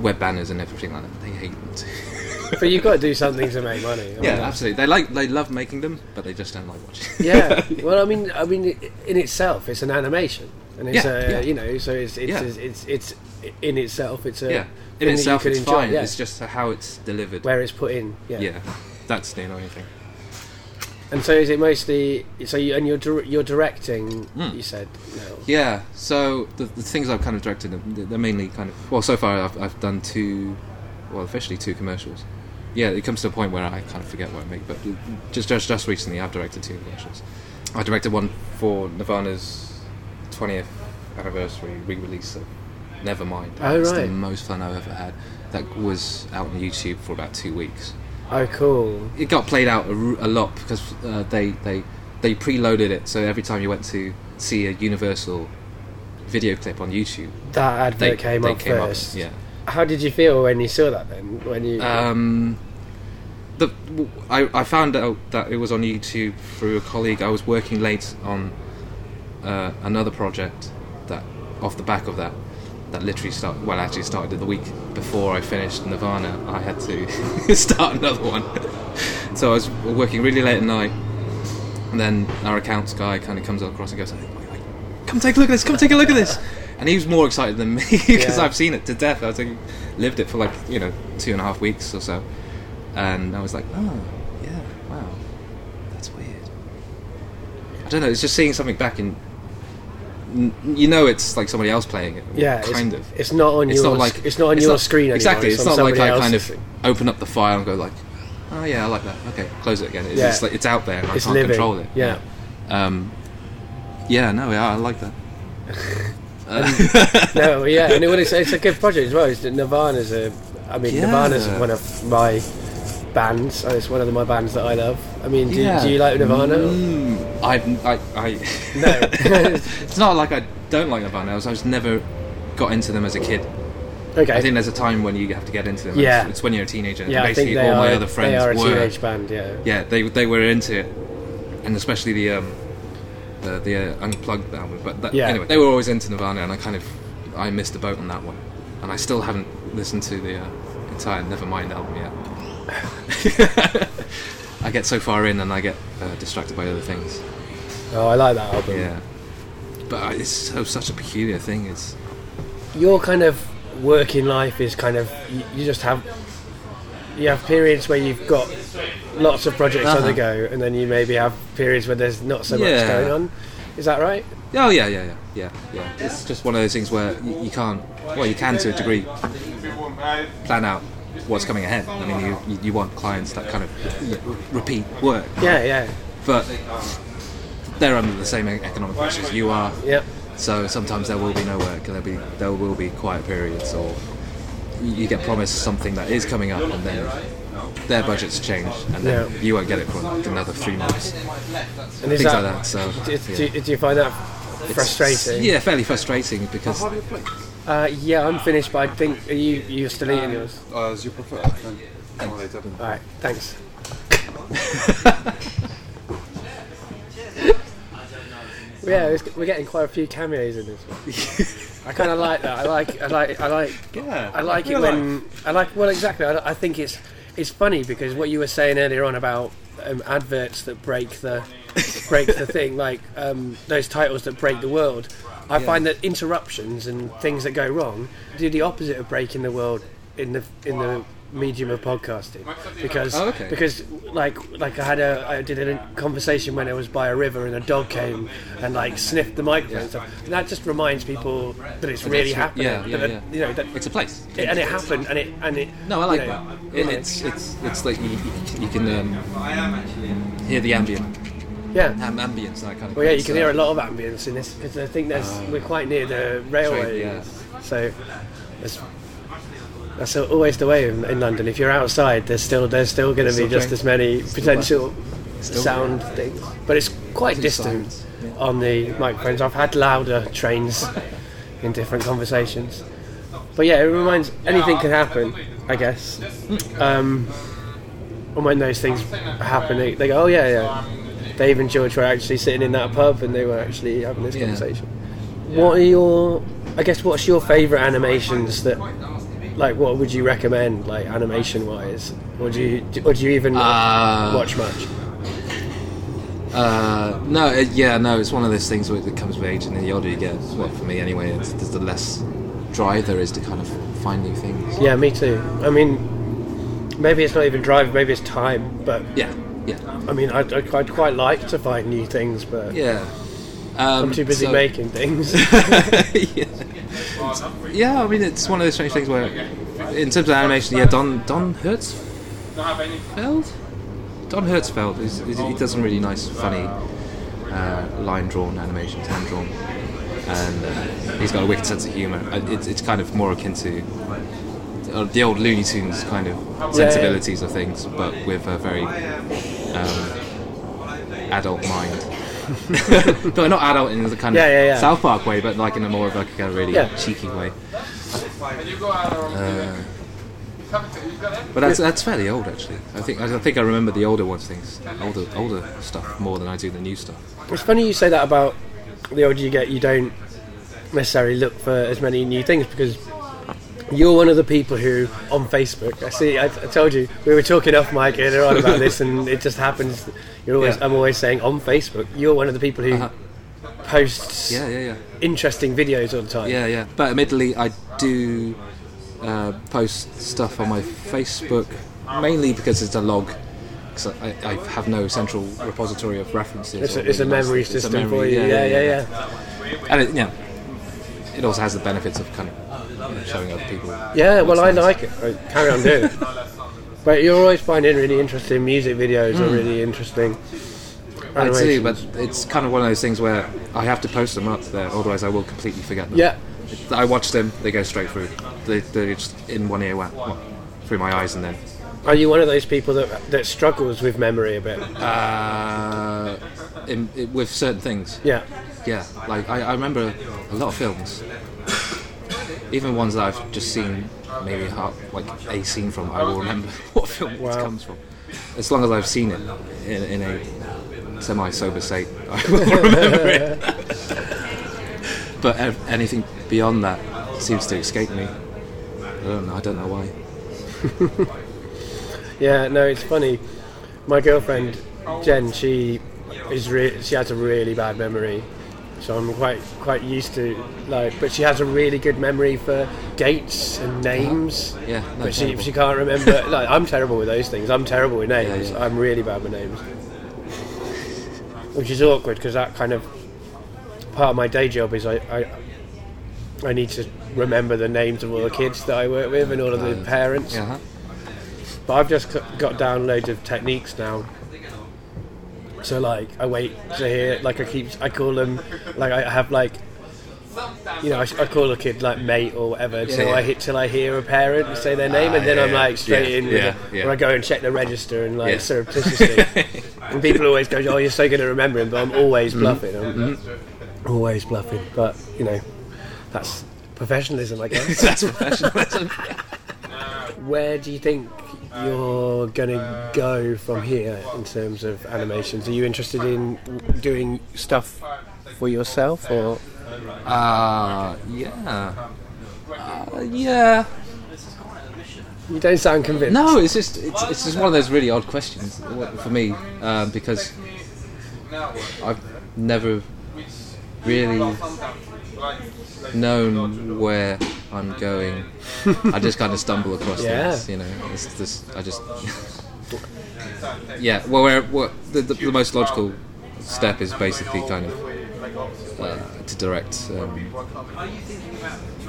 web banners and everything like that. They hate them too. [laughs] But you've got to do something to make money. I [laughs] mean, yeah, absolutely. They like they love making them, but they just don't like watching. yeah. [laughs] Well, I mean, I mean, in itself, it's an animation, and it's Yeah, a, yeah. you know, so it's it's, Yeah. it's it's in itself, it's a yeah. In itself, it's enjoy, fine. yeah. It's just how it's delivered. where it's put in. Yeah. yeah, that's the annoying thing. And so is it mostly so? You, and you're you're directing. Mm. You said no. Yeah, so the, the things I've kind of directed, they're mainly kind of well. So far, I've, I've done two, well, officially two commercials. Yeah, it comes to a point where I kind of forget what I make, but just just just recently, I've directed two commercials. I directed one for Nirvana's 20th anniversary re-release of Nevermind. Oh, it's the most fun I've ever had. That was out on YouTube for about two weeks Oh, cool. it got played out a lot because uh, they they they preloaded it so every time you went to see a Universal video clip on YouTube, That advert they came they up came first. up. Yeah. How did you feel when you saw that then? When you Um, the I, I found out that it was on YouTube through a colleague. I was working late on uh, another project that off the back of that that literally started well actually started the week before I finished Nirvana I had to [laughs] start another one. [laughs] So I was working really late at night and then our accounts guy kind of comes across and goes "Wait, wait, wait, come take a look at this come take a look at this. And he was more excited than me [laughs] because Yeah. I've seen it to death. I was like, lived it for like you know two and a half weeks or so. And I was like oh yeah wow that's weird. I don't know it's just seeing something back in you know it's like somebody else playing it yeah, kind it's, of It's not on it's your. not like it's not on it's your not- screen anymore. Exactly, it's, on not like I kind of thing. open up the file and go like, oh yeah, I like that. Okay, close it again. It's Yeah. just like it's out there and It's I can't living. control it. Yeah. Um, yeah, no, yeah, I like that. Uh, [laughs] [laughs] no, yeah, and it, it's, it's a good project as well. It's, Nirvana's a, I mean, Yeah. Nirvana's one of my bands. Oh, it's one of my bands that I love. I mean, do, Yeah. do you like Nirvana? Mm, I, I, I No. [laughs] it's not like I don't like Nirvana. I was, I just never got into them as a kid. okay. I think there's a time when you have to get into them. Yeah. It's, it's when you're a teenager. yeah, I Basically, think they all are. my other friends they are a were. teenage band. Yeah. Yeah, they they were into it, and especially the um, the, the uh, unplugged album. But that, Yeah. anyway, they were always into Nirvana, and I kind of I missed the boat on that one, and I still haven't listened to the uh, entire Nevermind album yet. [laughs] I get so far in, and I get uh, distracted by other things. Oh, I like that album. Yeah, but it's so such a peculiar thing. It's Your kind of working life is kind of you, you just have you have periods where you've got lots of projects on the Uh-huh. go, and then you maybe have periods where there's not so much going on. Is that right? oh yeah, yeah, yeah, yeah, yeah. It's just one of those things where you, you can't. Well, you can to a degree plan out what's coming ahead. I mean, you you, you want clients that kind of repeat work, Yeah, yeah, but they're under the same economic pressures you are. yeah. So sometimes there will be no work, and there'll be there will be quiet periods, or you get promised something that is coming up, and then their budgets change, and then Yeah. you won't get it for like another three months. And is Things that, like that. So Do, yeah. do, you find that It's- frustrating? Yeah, fairly frustrating because Uh, yeah, I'm finished, but I think are you you're still eating yours. Uh, as you prefer. All later. All right, thanks. [laughs] yeah, we're getting quite a few cameos in this one. [laughs] I kind of like that. I like, I like, I like, Yeah, I like it when I like. Well, exactly. I, I think it's it's funny because what you were saying earlier on about um, adverts that break the break the [laughs] thing, like um, those titles that break the world. I find that interruptions and things that go wrong do the opposite of breaking the world in the in the medium of podcasting because Oh, okay. because like like I had a I did a conversation when I was by a river and a dog came and like sniffed the microphone and stuff. And that just reminds people that it's really it's- happening. yeah, yeah, that, yeah. You know that it's a place. it, and it happened, and it and it. No, I like you know, that. It, it's it's it's like you, you, can um, I am actually hear the ambient yeah. am- ambience and that kind of. Well, yeah, you can so- hear a lot of ambience in this because I think there's we're quite near the railway, yeah. so that's that's always the way in, in London. If you're outside, there's still there's still going to be just as many potential sound things, but it's quite distant yeah. on the microphones. I've had louder trains in different conversations, but yeah, it reminds anything can happen, I guess. Um, and when those things happen, they, they go, oh yeah, yeah. Dave and George were actually sitting in that pub and they were actually having this Yeah. conversation. What are your, I guess, what's your favourite animations that, like, what would you recommend, like, animation wise? Or do you, or do you even Uh, watch much? Uh, no, it, yeah, no. It's one of those things where it comes with age, and the older you get, well, for me anyway, it's, the less drive there is to kind of find new things. Yeah, me too. I mean, maybe it's not even drive, maybe it's time, but Yeah, yeah, I mean, I'd, I'd I'd quite like to find new things, but yeah. Um, I'm too busy so- making things. [laughs] yeah. yeah, I mean, it's one of those strange things where, in terms of animation, yeah, Don Don Hertzfeldt, Don Hertzfeldt, is, is, he does some really nice, funny uh, line drawn animations, hand drawn, and uh, he's got a wicked sense of humour. It's, it's kind of more akin to uh, the old Looney Tunes kind of yeah. sensibilities of things, but with a very um, adult mind. [laughs] but not adult in the kind Yeah, of yeah, yeah. South Park way, but like in a more of like a really Yeah. cheeky way. Uh, but that's that's fairly old actually. I think I think I remember the older ones things, older older stuff more than I do the new stuff. It's funny you say that about the older you get, you don't necessarily look for as many new things because you're one of the people who on Facebook. I see. I, I told you we were talking off mic earlier on about this, and it just happens. You're always. Yeah. I'm always saying on Facebook. You're one of the people who Uh-huh. posts Yeah, yeah, yeah. interesting videos all the time. Yeah, yeah. But admittedly, I do uh, post stuff on my Facebook mainly because it's a log. Because I, I have no central repository of references. It's a, it's a memory it's a system memory, for you. Yeah, yeah, yeah. And it, yeah, it also has the benefits of kind of showing other people. Yeah, well, I like it. I carry on doing it. But you're always finding really interesting music videos or really interesting. Hmm. I do, but it's kind of one of those things where I have to post them up there, otherwise I will completely forget them. Yeah, I watch them; they go straight through. They, they're just in one ear, wa- wa- through my eyes, and then Are you one of those people that that struggles with memory a bit? Uh, in, in, with certain things, Yeah. yeah. Like I, I remember a lot of films, even ones that I've just seen maybe half, like a scene from. I will remember [laughs] what film Wow. it comes from, as long as I've seen it in, in a semi-sober state. [laughs] I will [laughs] remember it. but anything beyond that seems to escape me. I don't know. I don't know why. Yeah, no, it's funny. My girlfriend Jen, she is re- she has a really bad memory, so I'm quite quite used to like. But she has a really good memory for dates and names. Yeah, no, but she terrible. she can't remember. [laughs] like I'm terrible with those things. I'm terrible with names. Yeah, yeah. I'm really bad with names, which is awkward because that kind of part of my day job is I. I I need to remember the names of all the kids that I work with and all of the parents. Yeah. huh? But I've just got- got down loads of techniques now. So like I wait to hear like I keep I call them like I have like you know I, I call a kid like mate or whatever till yeah. I hit till I hear a parent say their name and then yeah, I'm like straight Yeah, in with yeah, it. yeah. or I go and check the register and like surreptitiously [laughs] and people always go oh you're so good at remembering but I'm always Mm-hmm. bluffing I'm always bluffing but you know that's professionalism I guess [laughs] That's professionalism. where do you think you're gonna go from here in terms of animations? Are you interested in doing stuff for yourself, or Uh, yeah. Uh, yeah. you don't sound convinced? No, it's just it's, it's just one of those really odd questions for me um, because I've never really known where I'm going. I just kind of stumble across Yeah. things, you know. It's just I just yeah. Well, where, what the, the, the most logical step is basically kind of uh, to direct. Um,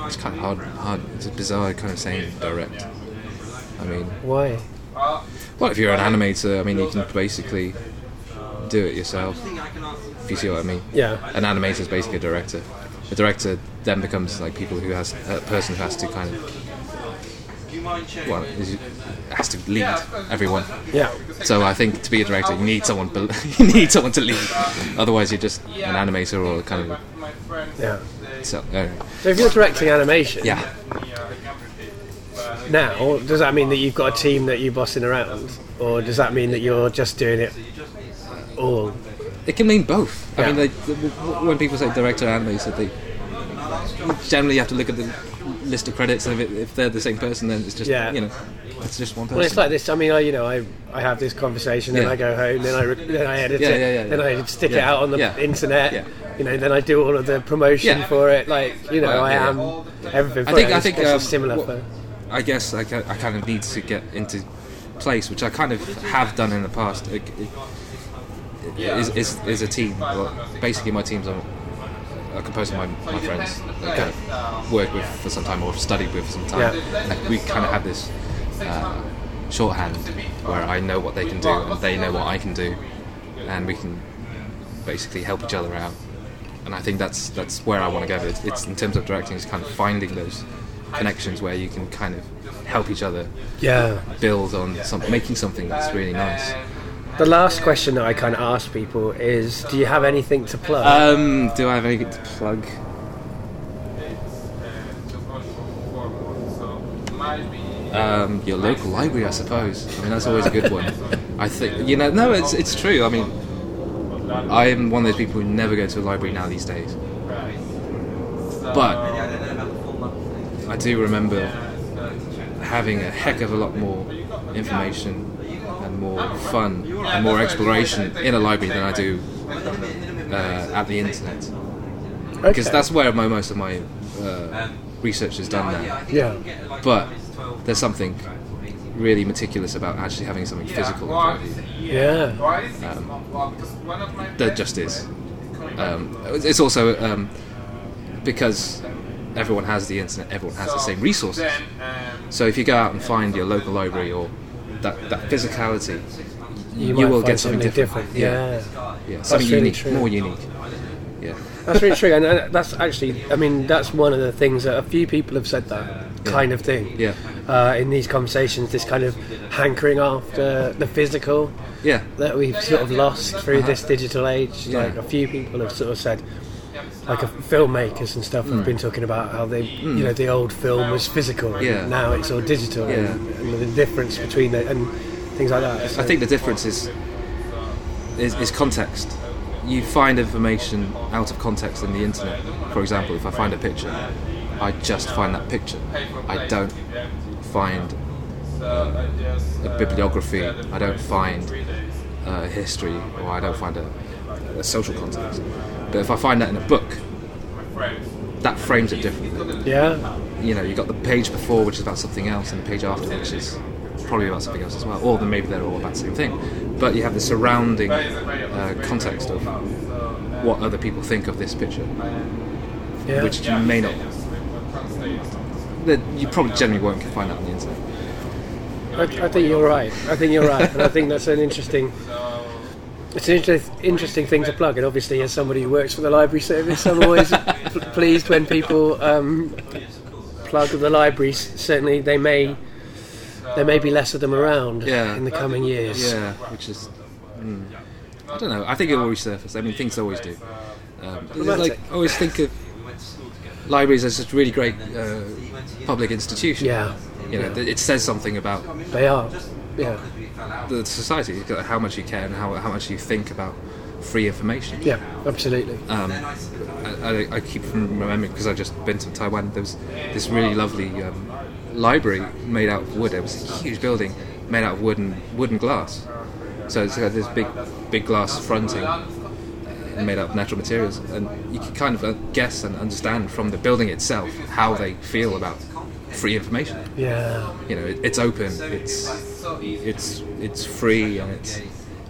it's kind of hard, hard. It's a bizarre kind of saying direct. I mean, Why? well, if you're an animator, I mean, you can basically do it yourself. If you see what I mean. Yeah. An animator is basically a director. A director then becomes like people who has a person who has to kind of well is, has to lead everyone. Yeah. So I think to be a director, you need someone. [laughs] You need someone to lead. Otherwise, you're just an animator or kind of. Yeah. So, uh, So if you're directing animation yeah. now, does that mean that you've got a team that you're bossing around, or does that mean that you're just doing it all? It can mean both. I mean, they, when people say director and animator, they generally you have to look at the list of credits, and if, it, if they're the same person, then it's just Yeah. you know, it's just one person. Well, it's like this. I mean, I, you know, I, I have this conversation, then Yeah. I go home, then I re- then I edit Yeah, it, yeah, yeah, then yeah. I stick it out on the Yeah. internet. Yeah. You know, then I do all of the promotion Yeah. for it. Like, you know, Well, I yeah, am everything. For I think- it. I think, it's um, similar. what- I guess I, I kind of need to get into place, which I kind of have done in the past. It, it, is, is, is a team. Well, basically, my team's are, are composed of my, my friends that kind of worked with for some time or studied with for some time. Like, we kind of have this uh, shorthand where I know what they can do and they know what I can do, and we can basically help each other out. And I think that's that's where I want to go. It's, it's in terms of directing, it's kind of finding those connections where you can kind of help each other yeah. build on some, making something that's really nice. The last question that I kind of ask people is, do you have anything to plug? Um, do I have anything to plug? Um, your local library, I suppose. I mean, that's always a good one. I think you know. No, it's it's true. I mean, I am one of those people who never go to a library now these days. But I do remember having a heck of a lot more information more fun and more exploration in a library than I do uh, at the internet because Okay. that's where my, most of my uh, research is done now. yeah. But there's something really meticulous about actually having something physical in front of you. Yeah. There just is. Um, it's also um, because everyone has the internet, everyone has the same resources. So if you go out and find your local library or that, that physicality, you, might will get something, different. Yeah. yeah, something really unique, true. more unique. Yeah. That's really true, and that's actually, I mean, that's one of the things that a few people have said that kind of thing. Yeah. Uh, in these conversations, this kind of hankering after the physical Yeah. that we've sort of lost through this digital age. Yeah. Like a few people have sort of said, like a, filmmakers and stuff have been talking about how they, you know, the old film was physical, and Yeah. now it's all digital, Yeah. and, and the difference between the and things like that. So- I think the difference is, is is context. You find information out of context in the internet. For example, if I find a picture, I just find that picture. I don't find uh, a bibliography. I don't find uh, history, or I don't find a, a social context. But if I find that in a book, that frames it differently yeah, you know, you've got the page before, which is about something else, and the page after, which is probably about something else as well. Or then maybe they're all about the same thing. But you have the surrounding uh, context of what other people think of this picture, yeah. which you may not. You probably generally won't find that on the internet. I, I think you're right. I think you're right, and I think that's an interesting. It's an inter- interesting thing to plug, and obviously, as somebody who works for the library service, I'm always [laughs] pl- pleased when people um, plug the libraries. Certainly, they may there may be less of them around Yeah. in the coming years. Yeah, which is. Mm, I don't know. I think it will resurface. I mean, things always do. Um, like, I always think of libraries as just really great uh, public institutions. Yeah, You know, it says something about they are. Yeah, the society, how much you care and how, how much you think about free information. yeah, absolutely. Um, I, I, I keep remembering because I've just been to Taiwan. There was this really lovely um, library made out of wood. It was a huge building made out of wood and wood and glass. So it's got this big, big glass fronting uh, made out of natural materials, and you can kind of uh, guess and understand from the building itself how they feel about free information. Yeah, You know, it, it's open, it's it's it's free, and it's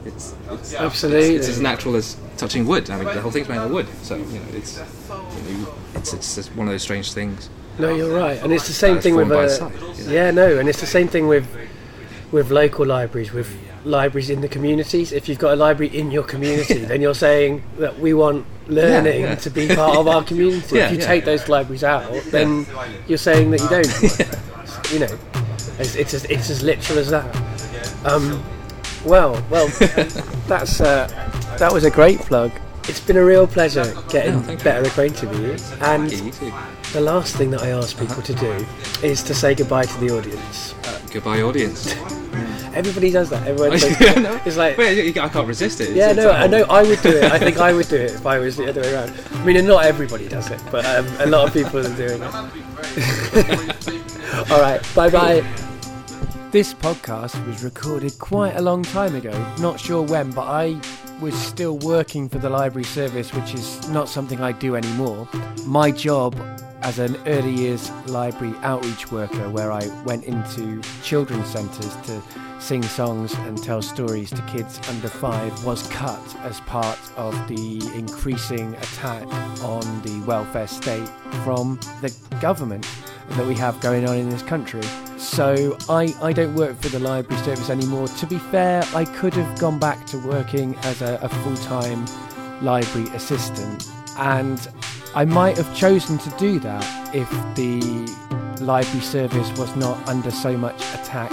it's it's, absolutely. it's as natural as touching wood. I mean, the whole thing's made of wood, so you know, it's you know, it's it's just one of those strange things. No, you're right, and it's the same thing with uh, you know. yeah, no, and it's the same thing with with local libraries, with libraries in the communities. If you've got a library in your community, then you're saying that we want learning yeah. to be part of our [laughs] community. Yeah, if you yeah. take those libraries out, then you're saying that you don't. you know, it's, it's as it's as literal as that. Um, well, well, [laughs] that's uh, that was a great plug. It's been a real pleasure getting better acquainted with you, and you the last thing that I ask people to do is to say goodbye to the audience. Uh, goodbye, audience. [laughs] Everybody does that. Everyone [laughs] Yeah, no. [laughs] it's like, Wait, I can't resist it. It's- yeah, no, I know. I would do it. I think I would do it if I was the other way around. I mean, not everybody does it, but um, a lot of people are doing it. All right, bye bye. This podcast was recorded quite a long time ago. Not sure when, but I was still working for the library service, which is not something I do anymore. My job as an early years library outreach worker, where I went into children's centres to sing songs and tell stories to kids under five, was cut as part of the increasing attack on the welfare state from the government that we have going on in this country. So I, I don't work for the library service anymore. To be fair, I could have gone back to working as a, a full time library assistant, and I might have chosen to do that if the library service was not under so much attack.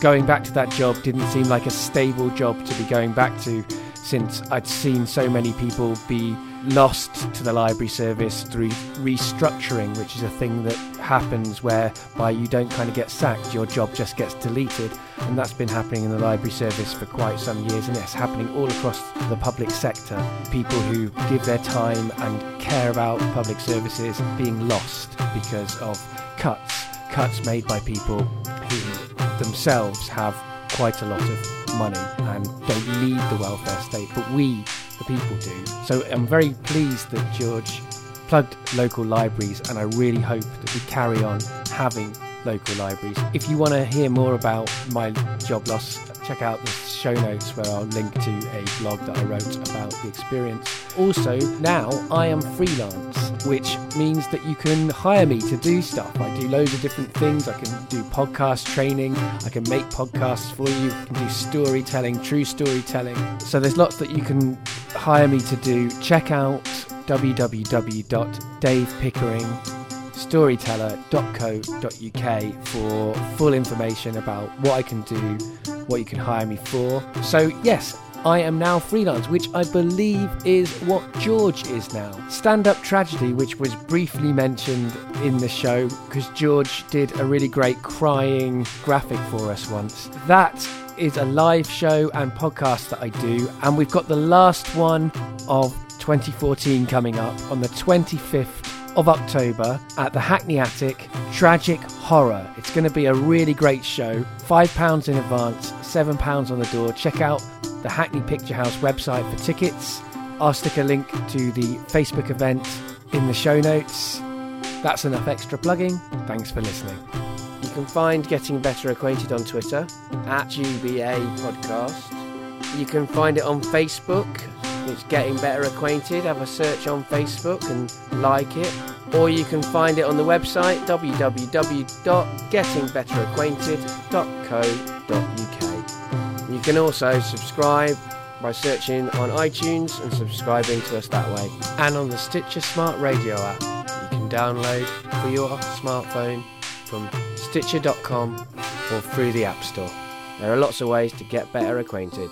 Going back to that job didn't seem like a stable job to be going back to since I'd seen so many people be lost to the library service through restructuring, which is a thing that happens whereby you don't kind of get sacked, your job just gets deleted. And that's been happening in the library service for quite some years, and it's happening all across the public sector. People who give their time and care about public services being lost because of cuts, cuts made by people who themselves have quite a lot of money and don't need the welfare state, but we, the people, do. So I'm very pleased that George plugged local libraries, and I really hope that we carry on having local libraries. If you want to hear more about my job loss, check out the show notes where I'll link to a blog that I wrote about the experience. Also, now I am freelance, which means that you can hire me to do stuff. I do loads of different things. I can do podcast training, I can make podcasts for you, I can do storytelling, true storytelling. So there's lots that you can hire me to do. Check out storyteller.co.uk for full information about what I can do, what you can hire me for. So, yes, I am now freelance, which I believe is what George is now. Stand up tragedy, which was briefly mentioned in the show because George did a really great crying graphic for us once. That is a live show and podcast that I do, and we've got the last one of 2014 coming up on the 25th of October at the Hackney Attic Tragic Horror. It's going to be a really great show. £5 in advance, £7 on the door. Check out the Hackney Picture House website for tickets. I'll stick a link to the Facebook event in the show notes. That's enough extra plugging. Thanks for listening. You can find Getting Better Acquainted on Twitter at GBA Podcast. You can find it on Facebook. It's Getting Better Acquainted. Have a search on Facebook and like it. Or you can find it on the website www.gettingbetteracquainted.co.uk. You can also subscribe by searching on iTunes and subscribing to us that way. And on the Stitcher Smart Radio app, you can download for your smartphone from Stitcher.com or through the App Store. There are lots of ways to get better acquainted.